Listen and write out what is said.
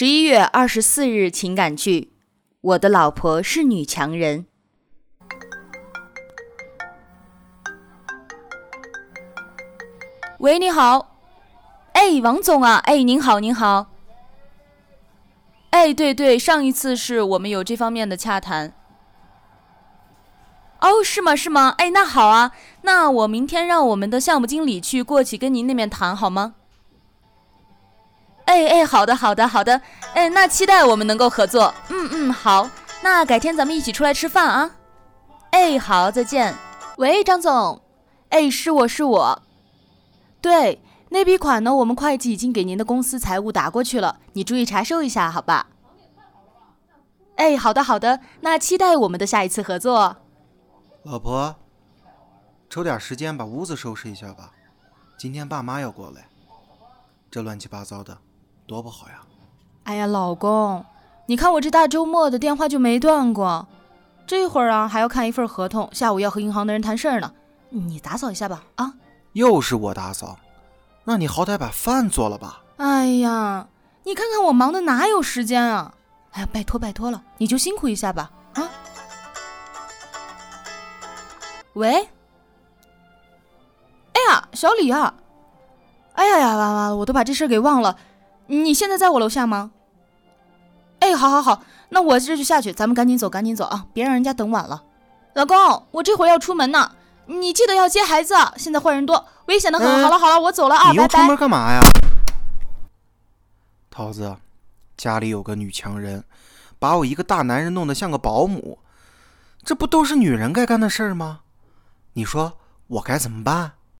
十一月二十四日情感剧，我的老婆是女强人。喂，你好，哎，王总啊，哎，您好，您好。哎，对对，上一次是我们有这方面的洽谈。哦，是吗？是吗？哎，那好啊，那我明天让我们的项目经理去过去跟您那边谈好吗？哎哎，好的好的好的，哎，那期待我们能够合作。嗯嗯，好，那改天咱们一起出来吃饭啊。哎，好，再见。喂，张总，哎，是我是我。对，那笔款呢，我们会计已经给您的公司财务打过去了，你注意查收一下，好吧？哎，好的好的，那期待我们的下一次合作。老婆，抽点时间把屋子收拾一下吧，今天爸妈要过来，这乱七八糟的。多不好呀！哎呀，老公，你看我这大周末的电话就没断过，这会儿啊还要看一份合同，下午要和银行的人谈事儿呢。你打扫一下吧，啊！又是我打扫，那你好歹把饭做了吧。哎呀，你看看我忙的哪有时间啊！哎呀，拜托拜托了，你就辛苦一下吧，啊！喂？哎呀，小李啊！哎呀呀，完完了，我都把这事给忘了。你现在在我楼下吗？哎，好，好，好，那我这就下去，咱们赶紧走，赶紧走啊，别让人家等晚了。老公，我这会儿要出门呢，你记得要接孩子。现在坏人多，危险的很。好了，好了，我走了啊，拜拜。你又出门干嘛呀？桃子，家里有个女强人，把我一个大男人弄得像个保姆，这不都是女人该干的事儿吗？你说我该怎么办？